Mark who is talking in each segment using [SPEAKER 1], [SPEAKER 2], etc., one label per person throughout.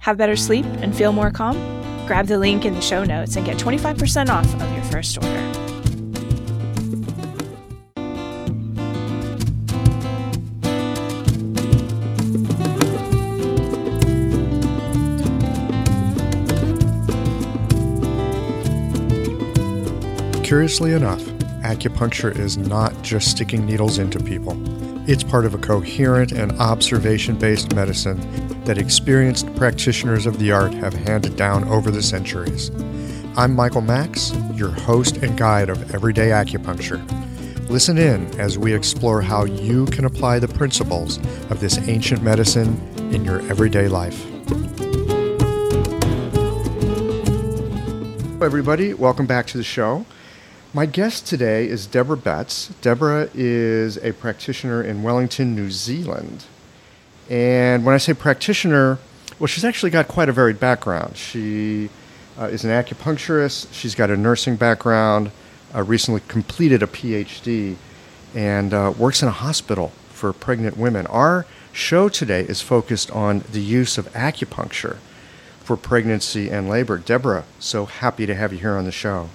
[SPEAKER 1] Have better sleep and feel more calm? Grab the link in the show notes and get 25% off of your first order.
[SPEAKER 2] Curiously enough, acupuncture is not just sticking needles into people. It's part of a coherent and observation based medicine that experienced practitioners of the art have handed down over the centuries. I'm Michael Max, your host and guide of Everyday Acupuncture. Listen in as we explore how you can apply the principles of this ancient medicine in your everyday life. Hello, everybody. Welcome back to the show. My guest today is Deborah Betts. Deborah is a practitioner in Wellington, New Zealand. And when I say practitioner, well, she's actually got quite a varied background. She uh, is an acupuncturist, she's got a nursing background, uh, recently completed a PhD, and uh, works in a hospital for pregnant women. Our show today is focused on the use of acupuncture for pregnancy and labor. Deborah, so happy to have you here on the show.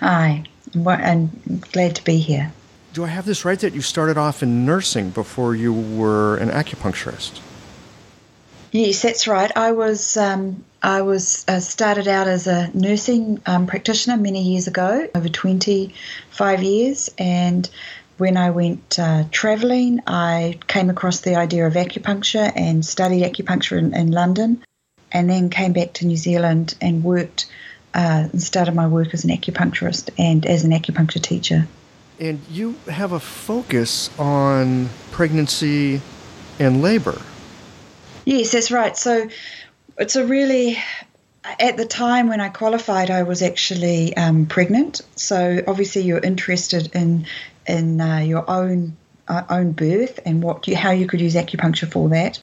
[SPEAKER 3] Hi, I'm glad to be here
[SPEAKER 2] do I have this right that you started off in nursing before you were an acupuncturist?
[SPEAKER 3] Yes, that's right. I was um, I was uh, started out as a nursing um, practitioner many years ago, over twenty five years, and when I went uh, travelling, I came across the idea of acupuncture and studied acupuncture in, in London, and then came back to New Zealand and worked uh, and started my work as an acupuncturist and as an acupuncture teacher.
[SPEAKER 2] And you have a focus on pregnancy and labor.
[SPEAKER 3] Yes, that's right. So it's a really, at the time when I qualified, I was actually um, pregnant. So obviously, you're interested in in uh, your own uh, own birth and what you, how you could use acupuncture for that.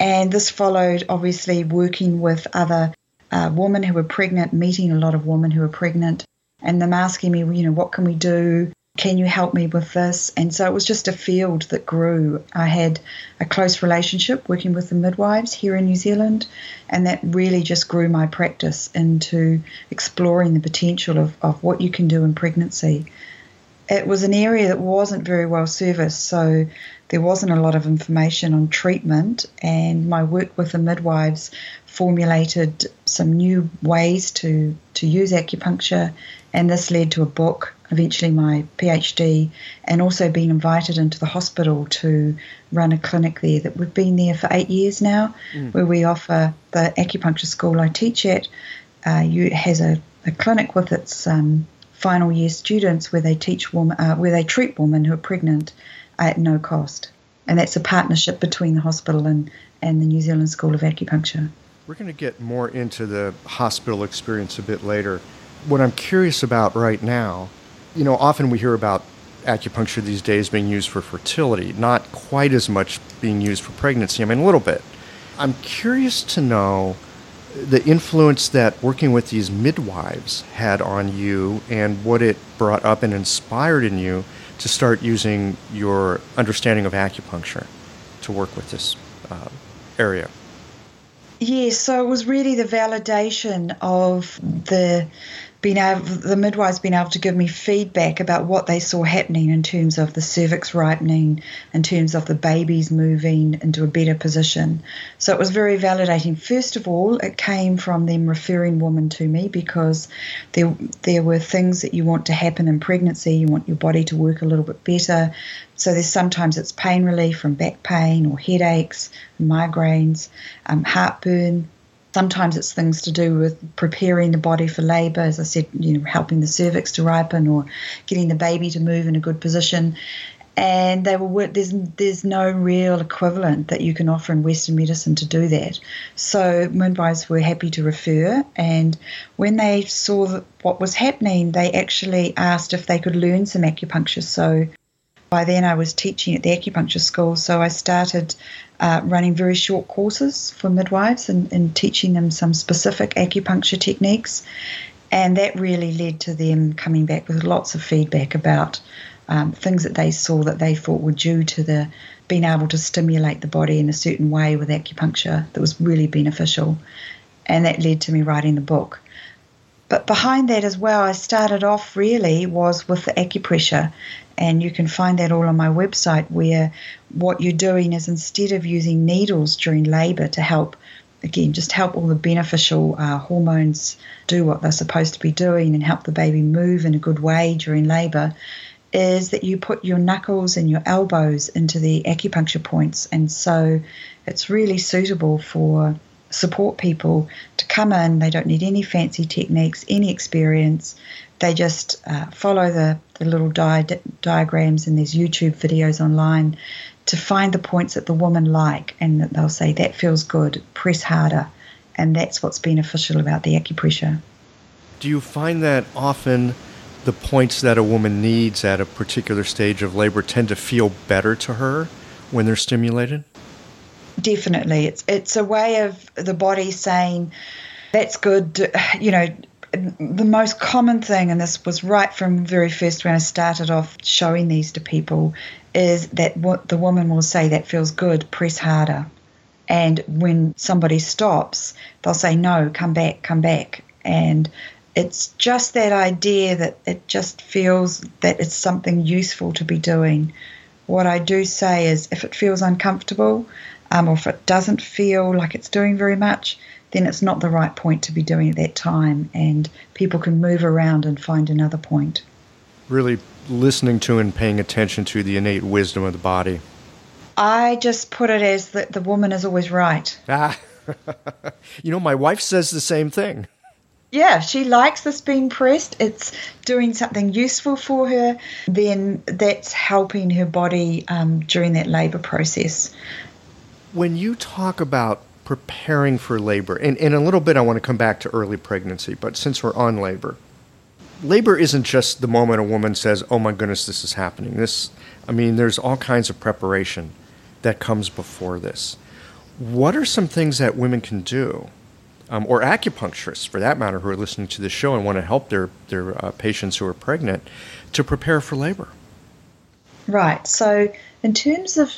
[SPEAKER 3] And this followed obviously working with other uh, women who were pregnant, meeting a lot of women who were pregnant, and them asking me, you know, what can we do? Can you help me with this? And so it was just a field that grew. I had a close relationship working with the midwives here in New Zealand, and that really just grew my practice into exploring the potential of, of what you can do in pregnancy. It was an area that wasn't very well serviced, so there wasn't a lot of information on treatment, and my work with the midwives formulated some new ways to, to use acupuncture, and this led to a book eventually my PhD, and also being invited into the hospital to run a clinic there. That we've been there for eight years now, mm. where we offer the acupuncture school I teach at. Uh, you, has a, a clinic with its um, final year students where they teach women, uh, where they treat women who are pregnant at no cost, and that's a partnership between the hospital and and the New Zealand School of Acupuncture.
[SPEAKER 2] We're going to get more into the hospital experience a bit later. What I'm curious about right now you know, often we hear about acupuncture these days being used for fertility, not quite as much being used for pregnancy. I mean, a little bit. I'm curious to know the influence that working with these midwives had on you and what it brought up and inspired in you to start using your understanding of acupuncture to work with this uh, area.
[SPEAKER 3] Yes, so it was really the validation of the been able, the midwives been able to give me feedback about what they saw happening in terms of the cervix ripening, in terms of the babies moving into a better position. So it was very validating. First of all, it came from them referring women to me because there there were things that you want to happen in pregnancy. You want your body to work a little bit better. So there's sometimes it's pain relief from back pain or headaches, migraines, um, heartburn Sometimes it's things to do with preparing the body for labour, as I said, you know, helping the cervix to ripen or getting the baby to move in a good position. And they there's there's no real equivalent that you can offer in Western medicine to do that. So midwives were happy to refer, and when they saw what was happening, they actually asked if they could learn some acupuncture. So by then I was teaching at the acupuncture school, so I started uh, running very short courses for midwives and, and teaching them some specific acupuncture techniques. And that really led to them coming back with lots of feedback about um, things that they saw that they thought were due to the being able to stimulate the body in a certain way with acupuncture that was really beneficial. And that led to me writing the book. But behind that as well, I started off really was with the acupressure and you can find that all on my website where what you're doing is instead of using needles during labor to help again just help all the beneficial uh, hormones do what they're supposed to be doing and help the baby move in a good way during labor is that you put your knuckles and your elbows into the acupuncture points. And so it's really suitable for support people to come in. They don't need any fancy techniques any experience. They just uh, follow the, the little di- diagrams and there's YouTube videos online to find the points that the woman like and that they'll say that feels good, press harder, and that's what's beneficial about the acupressure.
[SPEAKER 2] Do you find that often the points that a woman needs at a particular stage of labor tend to feel better to her when they're stimulated?
[SPEAKER 3] Definitely, it's it's a way of the body saying that's good. You know, the most common thing, and this was right from very first when I started off showing these to people, is that what the woman will say that feels good, press harder. And when somebody stops, they'll say, no, come back, come back. And it's just that idea that it just feels that it's something useful to be doing. What I do say is if it feels uncomfortable um, or if it doesn't feel like it's doing very much, then it's not the right point to be doing at that time, and people can move around and find another point.
[SPEAKER 2] Really listening to and paying attention to the innate wisdom of the body.
[SPEAKER 3] I just put it as that the woman is always right.
[SPEAKER 2] Ah, you know, my wife says the same thing.
[SPEAKER 3] Yeah, she likes this being pressed. It's doing something useful for her. Then that's helping her body um, during that labour process.
[SPEAKER 2] When you talk about preparing for labor. And in a little bit, I want to come back to early pregnancy, but since we're on labor, labor isn't just the moment a woman says, "Oh my goodness, this is happening." This, I mean, there's all kinds of preparation that comes before this. What are some things that women can do, um, or acupuncturists, for that matter, who are listening to the show and want to help their their uh, patients who are pregnant to prepare for labor?
[SPEAKER 3] Right. So, in terms of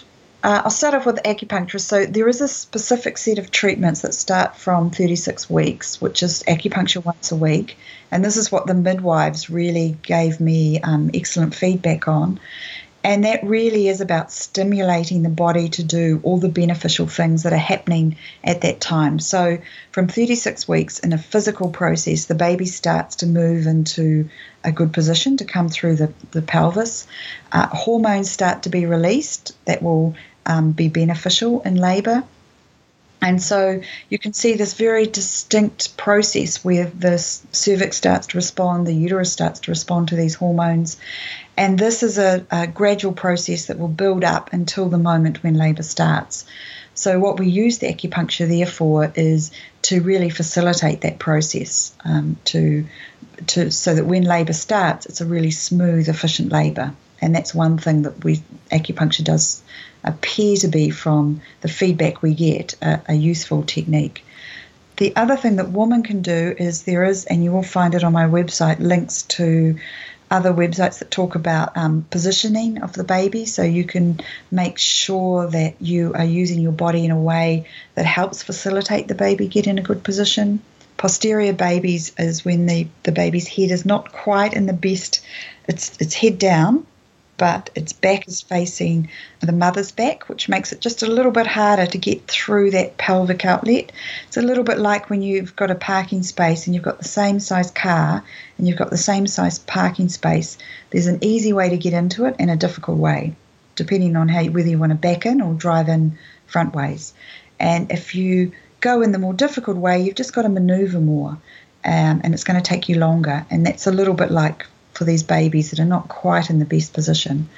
[SPEAKER 3] uh, I'll start off with acupuncture. So there is a specific set of treatments that start from 36 weeks, which is acupuncture once a week. And this is what the midwives really gave me um, excellent feedback on. And that really is about stimulating the body to do all the beneficial things that are happening at that time. So, from 36 weeks in a physical process, the baby starts to move into a good position to come through the, the pelvis. Uh, hormones start to be released that will um, be beneficial in labour. And so you can see this very distinct process where the cervix starts to respond, the uterus starts to respond to these hormones. And this is a, a gradual process that will build up until the moment when labour starts. So, what we use the acupuncture there for is to really facilitate that process, um, to, to so that when labour starts, it's a really smooth, efficient labour. And that's one thing that we acupuncture does appear to be from the feedback we get a, a useful technique. The other thing that women can do is there is, and you will find it on my website, links to other websites that talk about um, positioning of the baby so you can make sure that you are using your body in a way that helps facilitate the baby get in a good position posterior babies is when the, the baby's head is not quite in the best, it's, it's head down, but its back is facing the mother's back, which makes it just a little bit harder to get through that pelvic outlet. It's a little bit like when you've got a parking space and you've got the same size car and you've got the same size parking space. There's an easy way to get into it and a difficult way, depending on how whether you want to back in or drive in front ways. And if you go in the more difficult way, you've just got to maneuver more, um, and it's going to take you longer. And that's a little bit like for these babies that are not quite in the best position.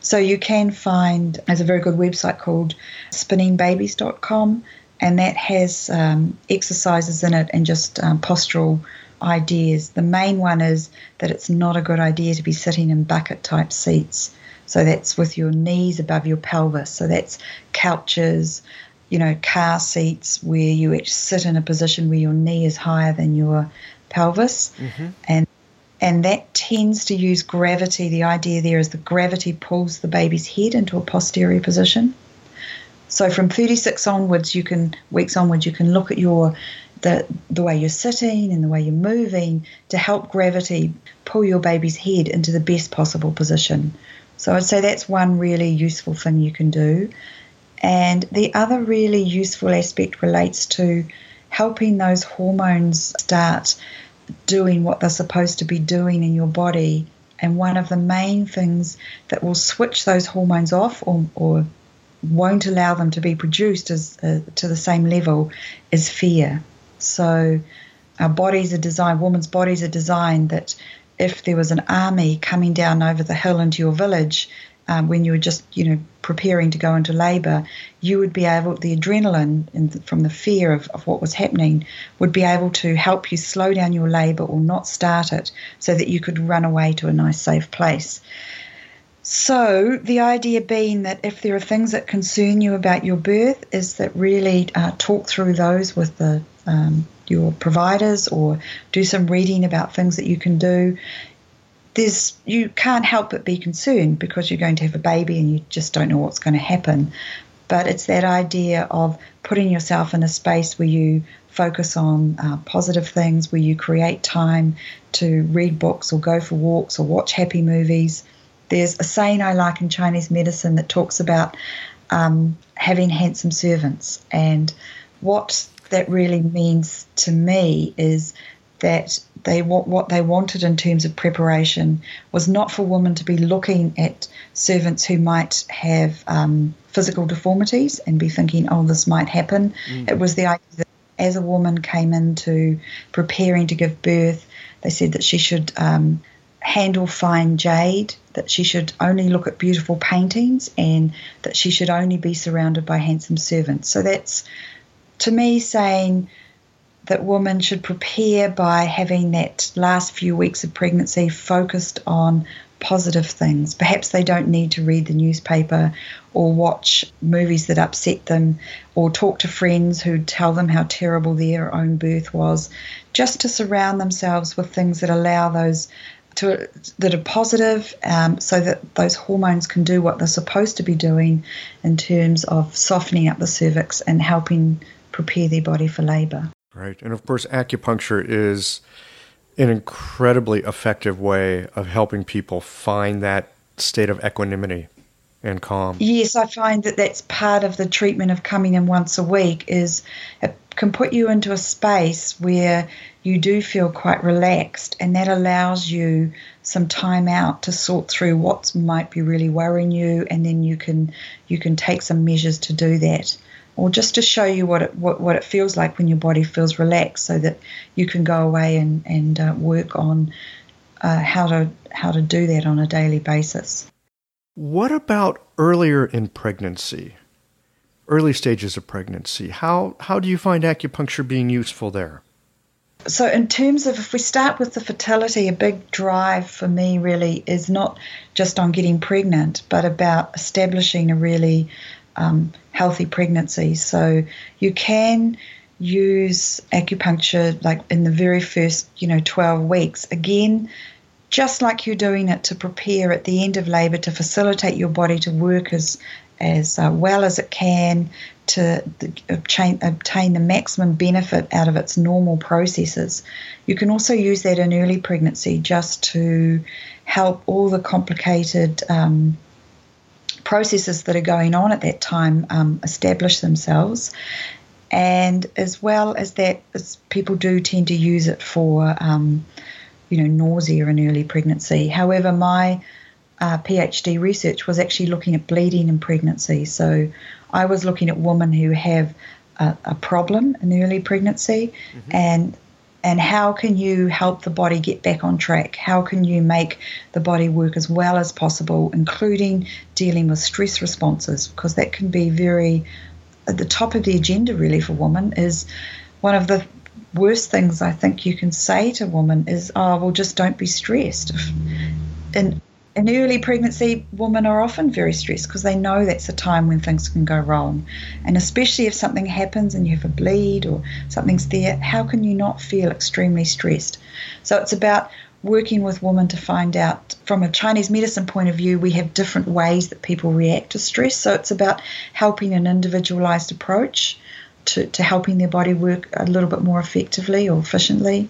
[SPEAKER 3] So you can find there's a very good website called spinningbabies.com, and that has um, exercises in it and just um, postural ideas. The main one is that it's not a good idea to be sitting in bucket type seats. So that's with your knees above your pelvis. So that's couches, you know, car seats where you actually sit in a position where your knee is higher than your pelvis. Mm-hmm. And and that tends to use gravity. The idea there is the gravity pulls the baby's head into a posterior position. So from 36 onwards, you can weeks onwards, you can look at your the the way you're sitting and the way you're moving to help gravity pull your baby's head into the best possible position. So I'd say that's one really useful thing you can do. And the other really useful aspect relates to helping those hormones start doing what they're supposed to be doing in your body. And one of the main things that will switch those hormones off or, or won't allow them to be produced as, uh, to the same level is fear. So, our bodies are designed, women's bodies are designed that if there was an army coming down over the hill into your village, um, when you were just, you know, preparing to go into labour, you would be able, the adrenaline the, from the fear of, of what was happening would be able to help you slow down your labour or not start it so that you could run away to a nice, safe place. So, the idea being that if there are things that concern you about your birth, is that really uh, talk through those with the um, your providers or do some reading about things that you can do there's you can't help but be concerned because you're going to have a baby and you just don't know what's going to happen. But it's that idea of putting yourself in a space where you focus on uh, positive things, where you create time to read books or go for walks or watch happy movies. There's a saying I like in Chinese medicine that talks about um, having handsome servants. And what that really means to me is that they what, what they wanted in terms of preparation was not for women to be looking at servants who might have um, physical deformities and be thinking, oh, this might happen. Mm. It was the idea that as a woman came into preparing to give birth, they said that she should um, handle fine jade, that she should only look at beautiful paintings, and that she should only be surrounded by handsome servants. So that's to me saying that women should prepare by having that last few weeks of pregnancy focused on positive things. Perhaps they don't need to read the newspaper or watch movies that upset them or talk to friends who tell them how terrible their own birth was. Just to surround themselves with things that allow those to that are positive, um, so that those hormones can do what they're supposed to be doing in terms of softening up the cervix and helping prepare their body for labour.
[SPEAKER 2] Right. And of course, acupuncture is an incredibly effective way of helping people find that state of equanimity and calm.
[SPEAKER 3] Yes, I find that that's part of the treatment of coming in once a week is it can put you into a space where you do feel quite relaxed and that allows you some time out to sort through what might be really worrying you and then you can you can take some measures to do that or just to show you what it what, what it feels like when your body feels relaxed, so that you can go away and and uh, work on uh, how to how to do that on a daily basis.
[SPEAKER 2] What about earlier in pregnancy, early stages of pregnancy? How how do you find acupuncture being useful there?
[SPEAKER 3] So, in terms of if we start with the fertility, a big drive for me really is not just on getting pregnant, but about establishing a really um, healthy pregnancy. So you can use acupuncture like in the very first, you know, 12 weeks. Again, just like you're doing it to prepare at the end of labor to facilitate your body to work as as uh, well as it can to obtain, obtain the maximum benefit out of its normal processes. You can also use that in early pregnancy just to help all the complicated um, processes that are going on at that time um, establish themselves. And as well as that, as people do tend to use it for, um, you know, nausea in early pregnancy. However, my uh, PhD research was actually looking at bleeding in pregnancy. So I was looking at women who have a, a problem in early pregnancy mm-hmm. and and how can you help the body get back on track? How can you make the body work as well as possible, including dealing with stress responses? Because that can be very at the top of the agenda, really, for women. Is one of the worst things I think you can say to women is, "Oh, well, just don't be stressed." And in early pregnancy, women are often very stressed because they know that's a time when things can go wrong. And especially if something happens and you have a bleed or something's there, how can you not feel extremely stressed? So it's about working with women to find out from a Chinese medicine point of view, we have different ways that people react to stress. So it's about helping an individualized approach to, to helping their body work a little bit more effectively or efficiently.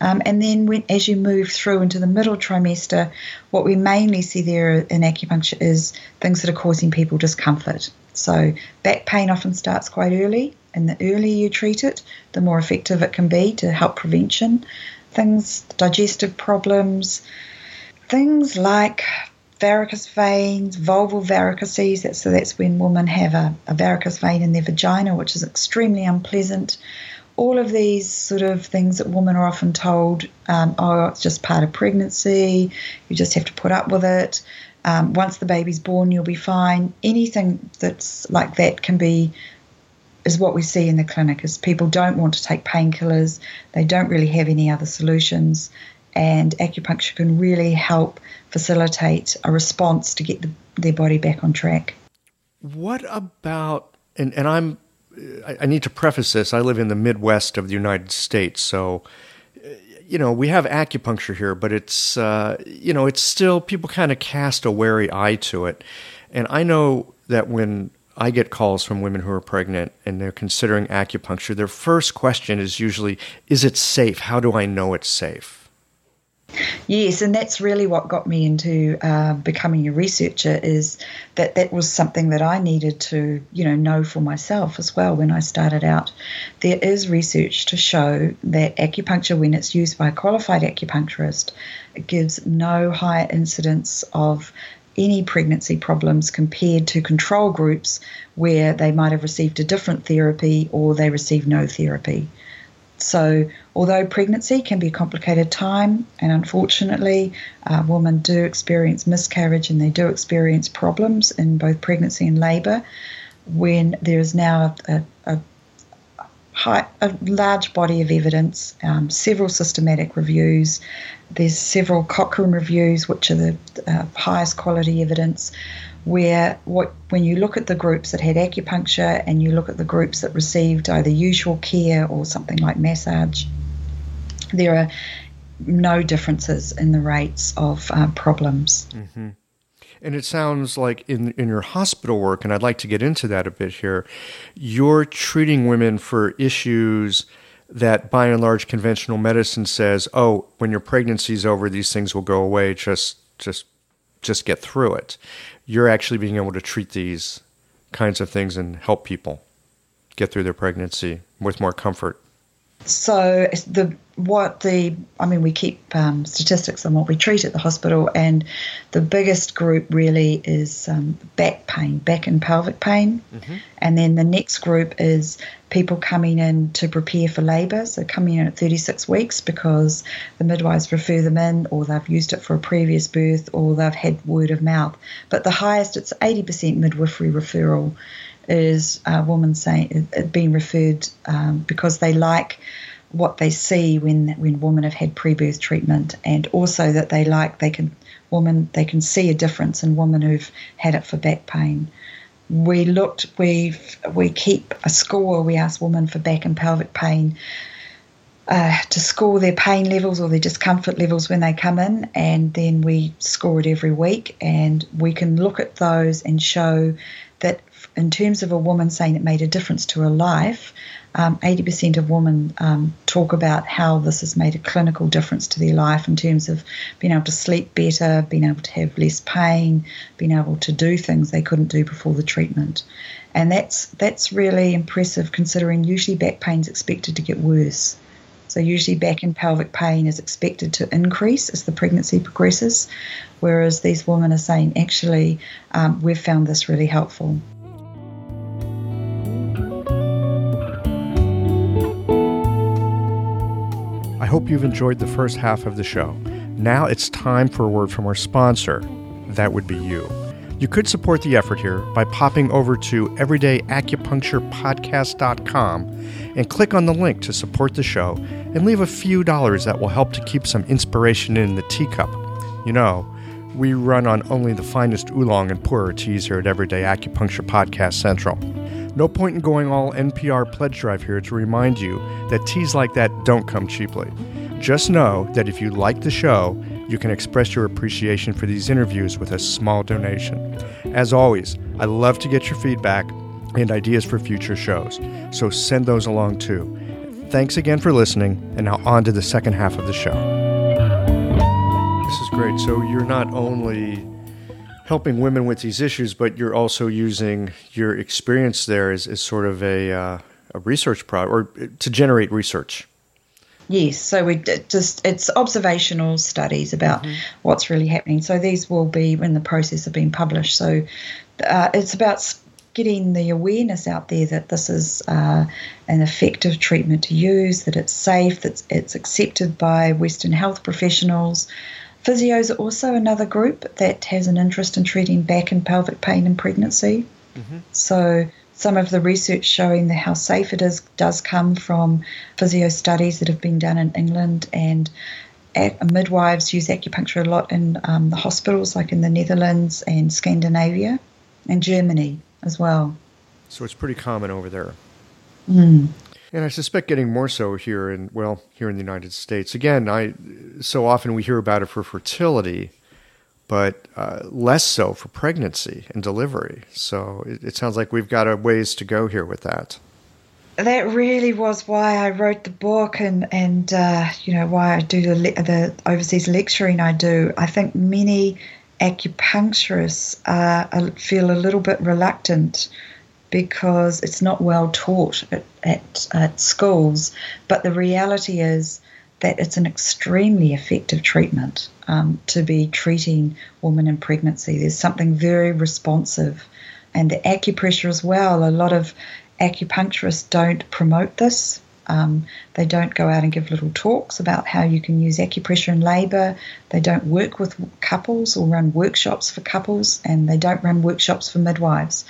[SPEAKER 3] Um, and then when, as you move through into the middle trimester, what we mainly see there in acupuncture is things that are causing people discomfort. So back pain often starts quite early, and the earlier you treat it, the more effective it can be to help prevention. Things, digestive problems, things like varicose veins, vulval varices. That's, so that's when women have a, a varicose vein in their vagina, which is extremely unpleasant all of these sort of things that women are often told, um, oh, it's just part of pregnancy, you just have to put up with it. Um, once the baby's born, you'll be fine. Anything that's like that can be, is what we see in the clinic, is people don't want to take painkillers, they don't really have any other solutions, and acupuncture can really help facilitate a response to get the, their body back on track.
[SPEAKER 2] What about, and, and I'm I, I need to preface this. I live in the Midwest of the United States, so you know we have acupuncture here, but it's uh, you know it's still people kind of cast a wary eye to it, and I know that when I get calls from women who are pregnant and they're considering acupuncture, their first question is usually, "Is it safe? How do I know it's safe?"
[SPEAKER 3] Yes, and that's really what got me into uh, becoming a researcher. Is that that was something that I needed to, you know, know for myself as well when I started out. There is research to show that acupuncture, when it's used by a qualified acupuncturist, gives no higher incidence of any pregnancy problems compared to control groups where they might have received a different therapy or they received no therapy. So, although pregnancy can be a complicated time, and unfortunately, uh, women do experience miscarriage and they do experience problems in both pregnancy and labour, when there is now a, a, high, a large body of evidence, um, several systematic reviews, there's several Cochrane reviews, which are the uh, highest quality evidence where what when you look at the groups that had acupuncture and you look at the groups that received either usual care or something like massage, there are no differences in the rates of uh, problems.
[SPEAKER 2] Mm-hmm. And it sounds like in in your hospital work, and I'd like to get into that a bit here. You're treating women for issues that, by and large, conventional medicine says, "Oh, when your pregnancy's over, these things will go away. Just, just, just get through it." you're actually being able to treat these kinds of things and help people get through their pregnancy with more comfort.
[SPEAKER 3] So the what the I mean we keep um, statistics on what we treat at the hospital, and the biggest group really is um, back pain, back and pelvic pain, mm-hmm. and then the next group is people coming in to prepare for labour, so coming in at 36 weeks because the midwives refer them in, or they've used it for a previous birth, or they've had word of mouth. But the highest, it's 80% midwifery referral, is a woman saying being referred um, because they like what they see when when women have had pre-birth treatment, and also that they like they can women they can see a difference in women who've had it for back pain. We looked we we keep a score. We ask women for back and pelvic pain uh, to score their pain levels or their discomfort levels when they come in, and then we score it every week. And we can look at those and show that, in terms of a woman saying it made a difference to her life, um, 80% of women um, talk about how this has made a clinical difference to their life in terms of being able to sleep better, being able to have less pain, being able to do things they couldn't do before the treatment. And that's that's really impressive considering usually back pain is expected to get worse. So usually back and pelvic pain is expected to increase as the pregnancy progresses, whereas these women are saying actually um, we've found this really helpful.
[SPEAKER 2] Hope you've enjoyed the first half of the show. Now it's time for a word from our sponsor. That would be you. You could support the effort here by popping over to everydayacupuncturepodcast.com and click on the link to support the show and leave a few dollars that will help to keep some inspiration in the teacup. You know, we run on only the finest oolong and pu'er teas here at Everyday Acupuncture Podcast Central. No point in going all NPR pledge drive here to remind you that teas like that don't come cheaply. Just know that if you like the show, you can express your appreciation for these interviews with a small donation. As always, I love to get your feedback and ideas for future shows, so send those along too. Thanks again for listening, and now on to the second half of the show. This is great. So you're not only helping women with these issues, but you're also using your experience there as, as sort of a, uh, a research product or to generate research.
[SPEAKER 3] Yes, so we just it's observational studies about mm-hmm. what's really happening. So these will be in the process of being published. So uh, it's about getting the awareness out there that this is uh, an effective treatment to use, that it's safe, that it's accepted by Western health professionals, Physios are also another group that has an interest in treating back and pelvic pain in pregnancy. Mm-hmm. So some of the research showing the, how safe it is does come from physio studies that have been done in England and midwives use acupuncture a lot in um, the hospitals, like in the Netherlands and Scandinavia and Germany as well.
[SPEAKER 2] So it's pretty common over there.
[SPEAKER 3] Mm.
[SPEAKER 2] And I suspect getting more so here in well here in the United States. Again, I so often we hear about it for fertility, but uh, less so for pregnancy and delivery. So it, it sounds like we've got a ways to go here with that.
[SPEAKER 3] That really was why I wrote the book, and and uh, you know why I do the the overseas lecturing I do. I think many acupuncturists uh, feel a little bit reluctant because it's not well taught at, at, at schools. But the reality is that it's an extremely effective treatment um, to be treating women in pregnancy. There's something very responsive. And the acupressure as well, a lot of acupuncturists don't promote this. Um, they don't go out and give little talks about how you can use acupressure in labour. They don't work with couples or run workshops for couples, and they don't run workshops for midwives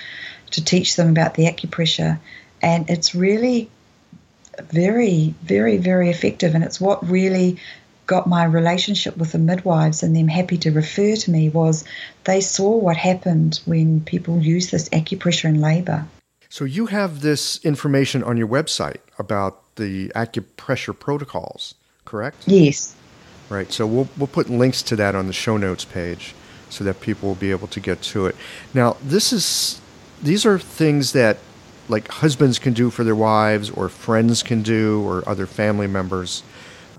[SPEAKER 3] to teach them about the acupressure. And it's really very, very, very effective. And it's what really got my relationship with the midwives and them happy to refer to me was they saw what happened when people use this acupressure in labor.
[SPEAKER 2] So you have this information on your website about the acupressure protocols, correct?
[SPEAKER 3] Yes.
[SPEAKER 2] Right. So we'll we'll put links to that on the show notes page so that people will be able to get to it. Now, this is these are things that like husbands can do for their wives or friends can do or other family members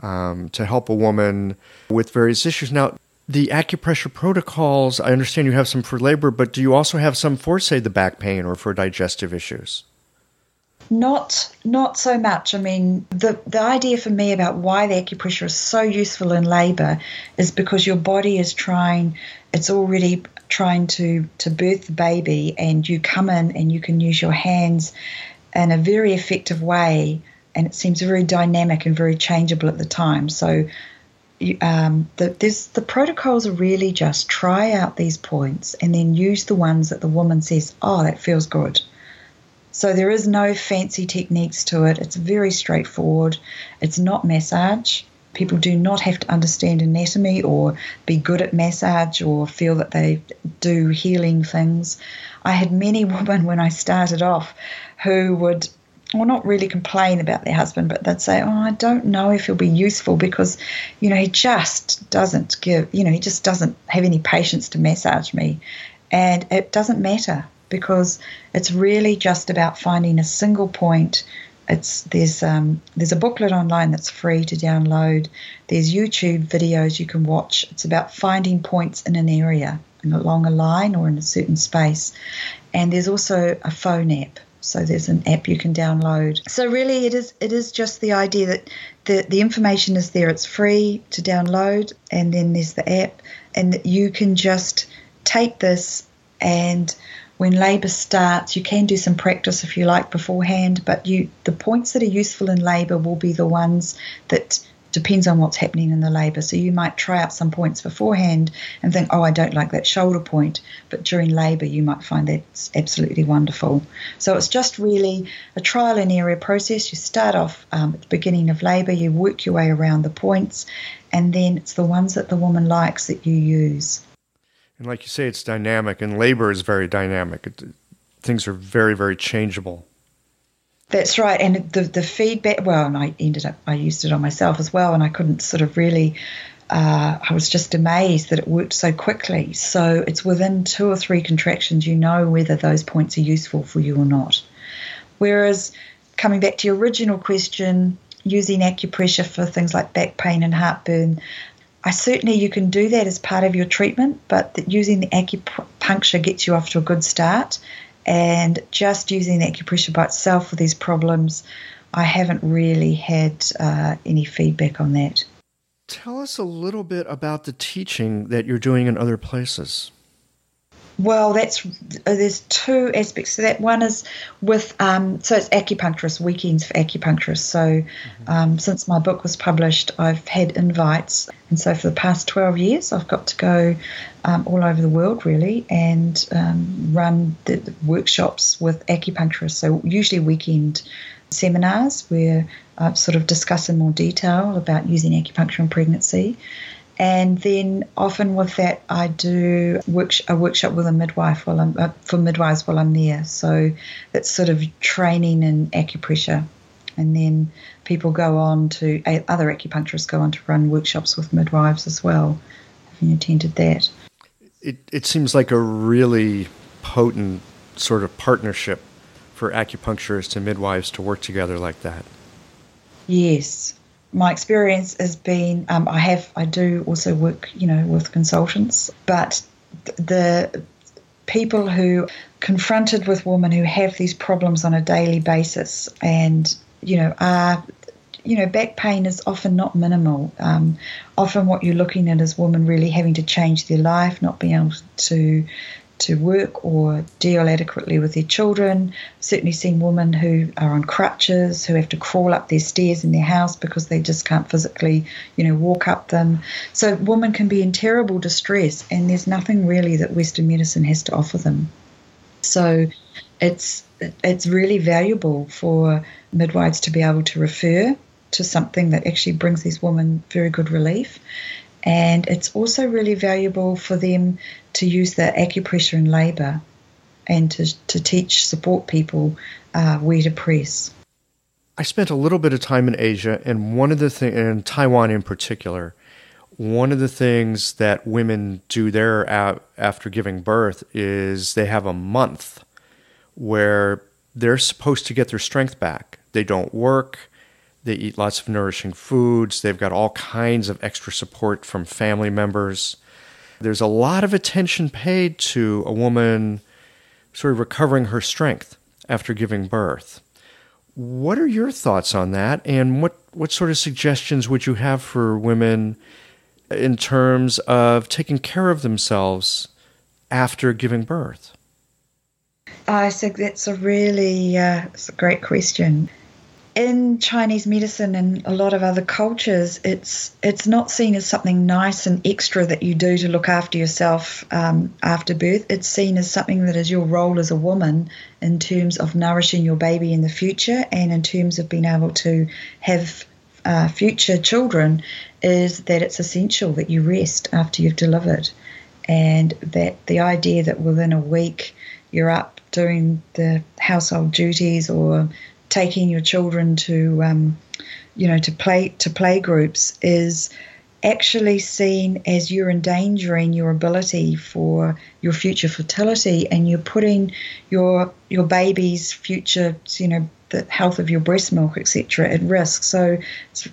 [SPEAKER 2] um, to help a woman with various issues. Now the acupressure protocols i understand you have some for labor but do you also have some for say the back pain or for digestive issues
[SPEAKER 3] not not so much. I mean, the the idea for me about why the acupressure is so useful in labor is because your body is trying it's already trying to to birth the baby and you come in and you can use your hands in a very effective way and it seems very dynamic and very changeable at the time. So you, um, the, the protocols are really just try out these points and then use the ones that the woman says, oh, that feels good. So there is no fancy techniques to it. It's very straightforward. It's not massage. People do not have to understand anatomy or be good at massage or feel that they do healing things. I had many women when I started off who would well, not really complain about their husband, but they'd say, "Oh, I don't know if he'll be useful because, you know, he just doesn't give, you know, he just doesn't have any patience to massage me," and it doesn't matter because it's really just about finding a single point. It's there's um, there's a booklet online that's free to download. There's YouTube videos you can watch. It's about finding points in an area, along a line or in a certain space, and there's also a phone app so there's an app you can download. So really, it is it is just the idea that the the information is there. It's free to download, and then there's the app, and you can just take this and when labour starts, you can do some practice if you like beforehand, but you the points that are useful in labour will be the ones that depends on what's happening in the labour. So you might try out some points beforehand and think, oh, I don't like that shoulder point. But during labour, you might find that's absolutely wonderful. So it's just really a trial and error process. You start off um, at the beginning of labour, you work your way around the points, and then it's the ones that the woman likes that you use.
[SPEAKER 2] And like you say, it's dynamic, and labour is very dynamic. It, things are very, very changeable.
[SPEAKER 3] That's right, and the the feedback. Well, and I ended up I used it on myself as well, and I couldn't sort of really. Uh, I was just amazed that it worked so quickly. So it's within two or three contractions, you know whether those points are useful for you or not. Whereas coming back to your original question, using acupressure for things like back pain and heartburn, I certainly you can do that as part of your treatment, but using the acupuncture gets you off to a good start. And just using the acupressure by itself for these problems, I haven't really had uh, any feedback on that.
[SPEAKER 2] Tell us a little bit about the teaching that you're doing in other places.
[SPEAKER 3] Well, that's uh, there's two aspects to that. One is with um, so it's acupuncturist weekends for acupuncturists. So mm-hmm. um, since my book was published, I've had invites, and so for the past twelve years, I've got to go um, all over the world really and um, run the, the workshops with acupuncturists. So usually weekend seminars where I sort of discuss in more detail about using acupuncture in pregnancy. And then often with that, I do work, a workshop with a midwife while I'm uh, for midwives while I'm there. So it's sort of training in acupressure, and then people go on to other acupuncturists go on to run workshops with midwives as well. Having attended that,
[SPEAKER 2] it it seems like a really potent sort of partnership for acupuncturists and midwives to work together like that.
[SPEAKER 3] Yes, my experience has been um, I have I do also work you know with consultants, but the people who confronted with women who have these problems on a daily basis and you know are you know back pain is often not minimal. Um, often what you're looking at is women really having to change their life not being able to to work or deal adequately with their children. I've certainly seen women who are on crutches, who have to crawl up their stairs in their house because they just can't physically, you know, walk up them. So women can be in terrible distress, and there's nothing really that Western medicine has to offer them. So it's it's really valuable for midwives to be able to refer to something that actually brings these women very good relief. And it's also really valuable for them to use the acupressure in labour and to, to teach, support people uh, where to press.
[SPEAKER 2] I spent a little bit of time in Asia, and one of the things, in Taiwan in particular, one of the things that women do there after giving birth is they have a month where they're supposed to get their strength back. They don't work, they eat lots of nourishing foods, they've got all kinds of extra support from family members. There's a lot of attention paid to a woman sort of recovering her strength after giving birth. What are your thoughts on that? And what, what sort of suggestions would you have for women in terms of taking care of themselves after giving birth?
[SPEAKER 3] I think that's a really uh, a great question in Chinese medicine and a lot of other cultures, it's it's not seen as something nice and extra that you do to look after yourself um, after birth. It's seen as something that is your role as a woman in terms of nourishing your baby in the future and in terms of being able to have uh, future children. Is that it's essential that you rest after you've delivered, and that the idea that within a week you're up doing the household duties or taking your children to, um, you know, to play to play groups is actually seen as you're endangering your ability for your future fertility and you're putting your your baby's future you know the health of your breast milk etc at risk so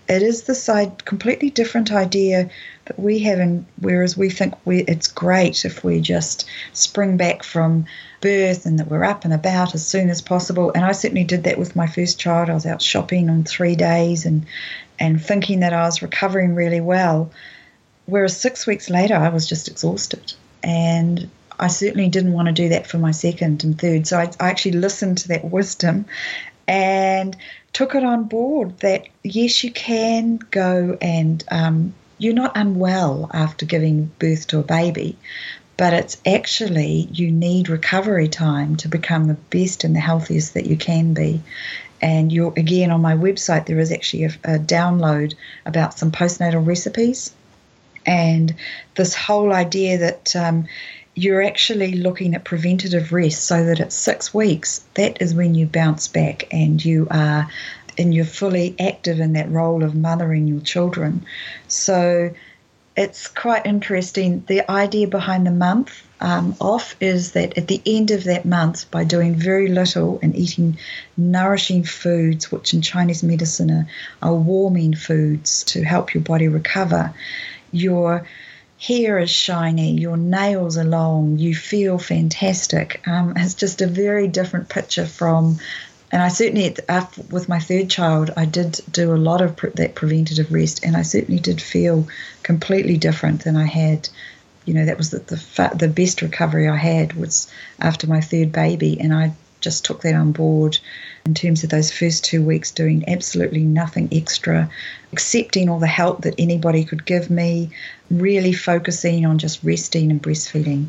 [SPEAKER 3] it is this side completely different idea that we have and whereas we think we it's great if we just spring back from birth and that we're up and about as soon as possible and I certainly did that with my first child I was out shopping on 3 days and and thinking that I was recovering really well. Whereas six weeks later, I was just exhausted. And I certainly didn't want to do that for my second and third. So I, I actually listened to that wisdom and took it on board that yes, you can go and um, you're not unwell after giving birth to a baby, but it's actually you need recovery time to become the best and the healthiest that you can be. And you're again on my website, there is actually a, a download about some postnatal recipes. And this whole idea that um, you're actually looking at preventative rest so that at six weeks, that is when you bounce back and you are and you're fully active in that role of mothering your children. So it's quite interesting. The idea behind the month um, off is that at the end of that month, by doing very little and eating nourishing foods, which in Chinese medicine are, are warming foods to help your body recover, your hair is shiny, your nails are long, you feel fantastic. Um, it's just a very different picture from and I certainly, with my third child, I did do a lot of that preventative rest, and I certainly did feel completely different than I had you know that was the the, the best recovery I had was after my third baby, and I just took that on board in terms of those first two weeks doing absolutely nothing extra, accepting all the help that anybody could give me, really focusing on just resting and breastfeeding.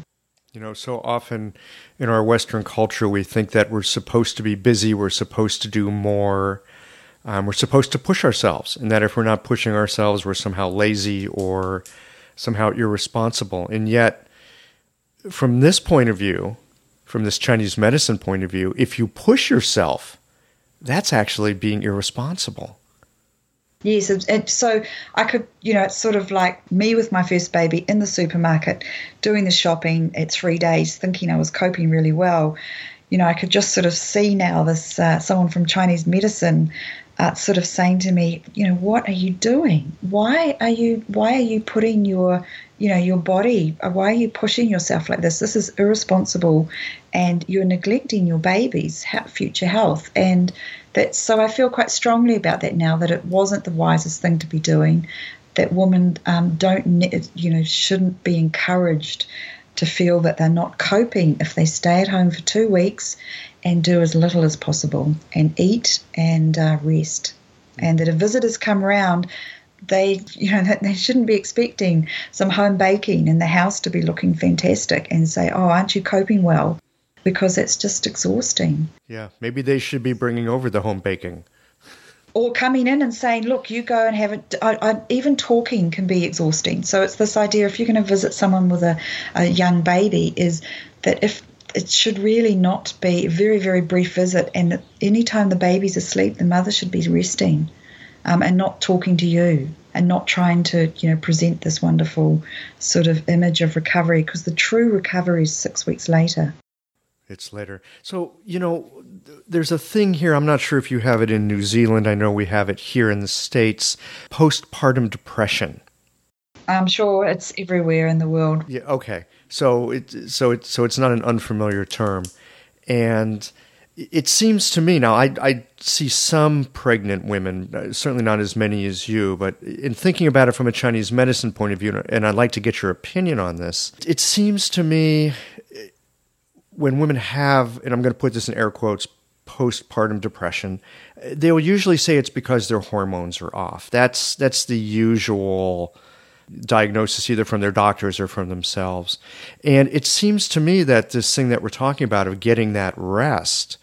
[SPEAKER 2] You know, so often in our Western culture, we think that we're supposed to be busy, we're supposed to do more, um, we're supposed to push ourselves, and that if we're not pushing ourselves, we're somehow lazy or somehow irresponsible. And yet, from this point of view, from this Chinese medicine point of view, if you push yourself, that's actually being irresponsible.
[SPEAKER 3] Yes, and so I could, you know, it's sort of like me with my first baby in the supermarket, doing the shopping at three days, thinking I was coping really well. You know, I could just sort of see now this uh, someone from Chinese medicine uh, sort of saying to me, you know, what are you doing? Why are you why are you putting your you know your body? Uh, why are you pushing yourself like this? This is irresponsible, and you're neglecting your baby's future health. And that so I feel quite strongly about that now that it wasn't the wisest thing to be doing. That women um, don't you know shouldn't be encouraged to feel that they're not coping if they stay at home for two weeks and do as little as possible and eat and uh, rest. And that if visitors come around, they you know they shouldn't be expecting some home baking and the house to be looking fantastic and say, "Oh, aren't you coping well?" Because it's just exhausting.
[SPEAKER 2] Yeah, maybe they should be bringing over the home baking
[SPEAKER 3] or coming in and saying, "Look, you go and have it." I, I, even talking can be exhausting. So it's this idea: if you're going to visit someone with a, a young baby, is that if it should really not be a very very brief visit, and anytime the baby's asleep, the mother should be resting, um, and not talking to you, and not trying to you know present this wonderful sort of image of recovery, because the true recovery is six weeks later
[SPEAKER 2] it's later. So, you know, there's a thing here. I'm not sure if you have it in New Zealand. I know we have it here in the States postpartum depression.
[SPEAKER 3] I'm sure it's everywhere in the world.
[SPEAKER 2] Yeah, okay. So it so it so it's not an unfamiliar term. And it seems to me now I, I see some pregnant women uh, certainly not as many as you but in thinking about it from a chinese medicine point of view and i'd like to get your opinion on this it seems to me when women have, and I'm going to put this in air quotes, postpartum depression, they will usually say it's because their hormones are off. That's that's the usual diagnosis either from their doctors or from themselves. And it seems to me that this thing that we're talking about of getting that rest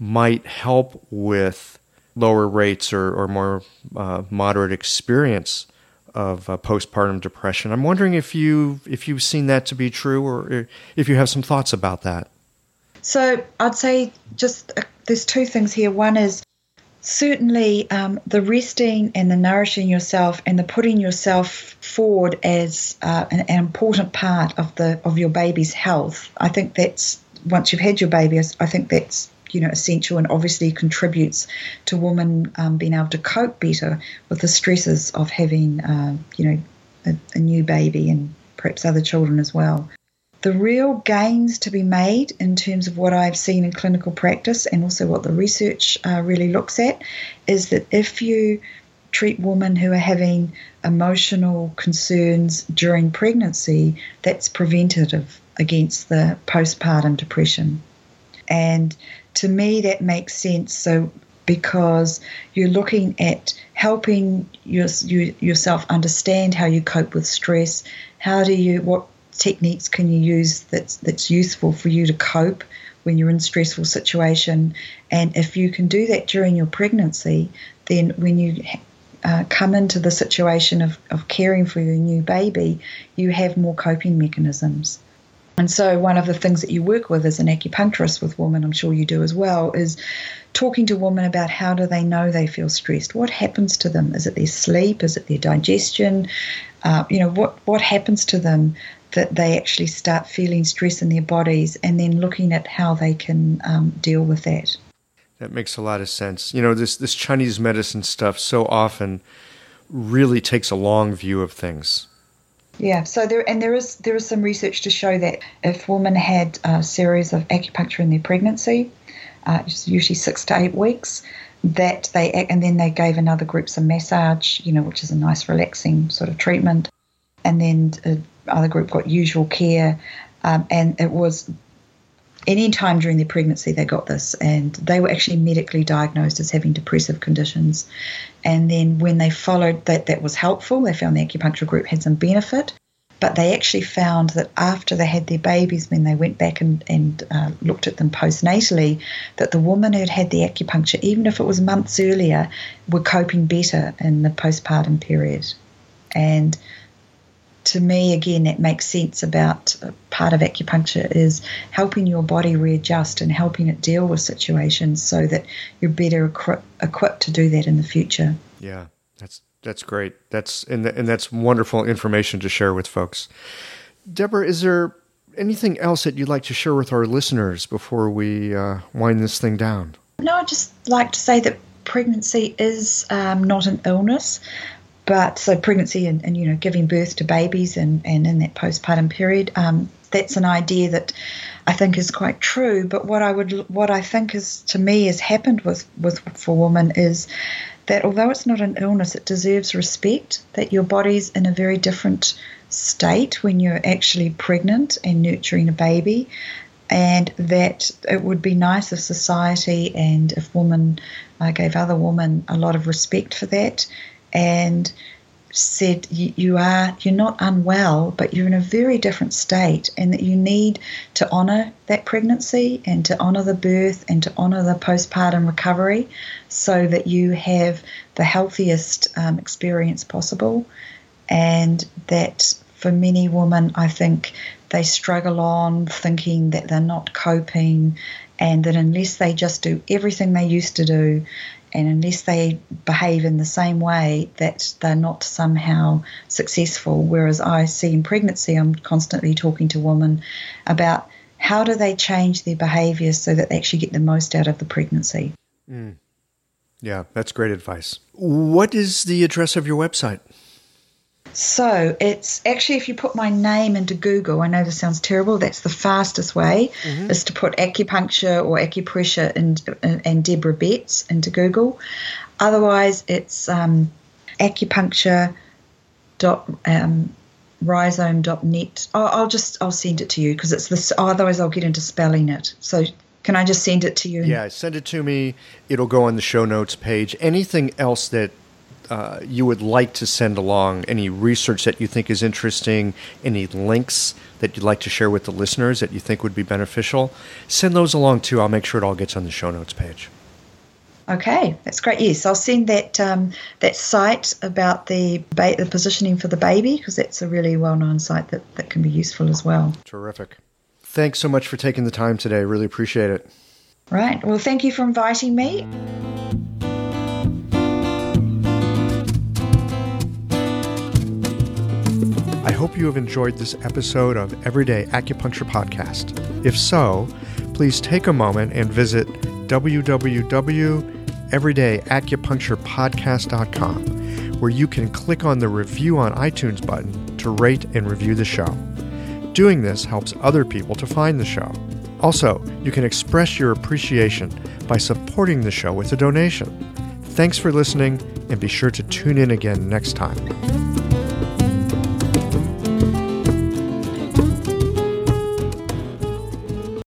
[SPEAKER 2] might help with lower rates or, or more uh, moderate experience of uh, postpartum depression. I'm wondering if you if you've seen that to be true, or if you have some thoughts about that.
[SPEAKER 3] So I'd say just uh, there's two things here. One is certainly um, the resting and the nourishing yourself and the putting yourself forward as uh, an, an, important part of the of your baby's health. I think that's once you've had your baby, I think that's you know essential and obviously contributes to women um, being able to cope better with the stresses of having uh, you know a, a new baby and perhaps other children as well the real gains to be made in terms of what I've seen in clinical practice and also what the research uh, really looks at is that if you treat women who are having emotional concerns during pregnancy, that's preventative against the postpartum depression. And to me, that makes sense. So, because you're looking at helping your, you, yourself understand how you cope with stress, how do you, what techniques can you use that's that's useful for you to cope when you're in a stressful situation and if you can do that during your pregnancy then when you uh, come into the situation of, of caring for your new baby you have more coping mechanisms and so one of the things that you work with as an acupuncturist with women i'm sure you do as well is talking to women about how do they know they feel stressed what happens to them is it their sleep is it their digestion uh, you know what what happens to them that they actually start feeling stress in their bodies and then looking at how they can um, deal with that.
[SPEAKER 2] That makes a lot of sense. You know, this, this Chinese medicine stuff so often really takes a long view of things.
[SPEAKER 3] Yeah, so there and there is there is some research to show that if women had a series of acupuncture in their pregnancy, uh, usually six to eight weeks, that they and then they gave another group some massage, you know, which is a nice relaxing sort of treatment, and then uh, other group got usual care, um, and it was any time during their pregnancy they got this, and they were actually medically diagnosed as having depressive conditions. And then when they followed that, that was helpful. They found the acupuncture group had some benefit, but they actually found that after they had their babies, when they went back and, and uh, looked at them postnatally, that the woman who'd had the acupuncture, even if it was months earlier, were coping better in the postpartum period. And to me, again, that makes sense about uh, part of acupuncture is helping your body readjust and helping it deal with situations so that you're better equi- equipped to do that in the future.
[SPEAKER 2] Yeah, that's that's great. That's and and that's wonderful information to share with folks. Deborah, is there anything else that you'd like to share with our listeners before we uh, wind this thing down?
[SPEAKER 3] No, I'd just like to say that pregnancy is um, not an illness but so pregnancy and, and, you know giving birth to babies and, and in that postpartum period um, that's an idea that I think is quite true. But what I would what I think is to me has happened with with for women is that although it's not an illness it deserves respect that your body's in a very different state when you're actually pregnant and nurturing a baby and that it would be nice if society and if women uh, gave other women a lot of respect for that and said you are you're not unwell but you're in a very different state and that you need to honor that pregnancy and to honor the birth and to honor the postpartum recovery so that you have the healthiest um, experience possible. And that for many women i think they struggle on thinking that they're not coping and that unless they just do everything they used to do and unless they behave in the same way, that they're not somehow successful. Whereas I see in pregnancy, I'm constantly talking to women about how do they change their behavior so that they actually get the most out of the pregnancy.
[SPEAKER 2] Mm. Yeah, that's great advice. What is the address of your website?
[SPEAKER 3] So it's actually if you put my name into Google, I know this sounds terrible. That's the fastest way mm-hmm. is to put acupuncture or acupressure and, and Deborah Betts into Google. Otherwise, it's um, acupuncture dot um, rhizome.net. Oh, I'll just I'll send it to you because it's this. Otherwise, I'll get into spelling it. So can I just send it to you?
[SPEAKER 2] Yeah, send it to me. It'll go on the show notes page. Anything else that uh, you would like to send along, any research that you think is interesting, any links that you'd like to share with the listeners that you think would be beneficial, send those along too. I'll make sure it all gets on the show notes page.
[SPEAKER 3] Okay, that's great. Yes, I'll send that um, that site about the ba- the positioning for the baby because that's a really well known site that, that can be useful as well.
[SPEAKER 2] Terrific. Thanks so much for taking the time today. Really appreciate it.
[SPEAKER 3] Right. Well, thank you for inviting me.
[SPEAKER 2] You have enjoyed this episode of Everyday Acupuncture Podcast. If so, please take a moment and visit www.everydayacupuncturepodcast.com, where you can click on the review on iTunes button to rate and review the show. Doing this helps other people to find the show. Also, you can express your appreciation by supporting the show with a donation. Thanks for listening, and be sure to tune in again next time.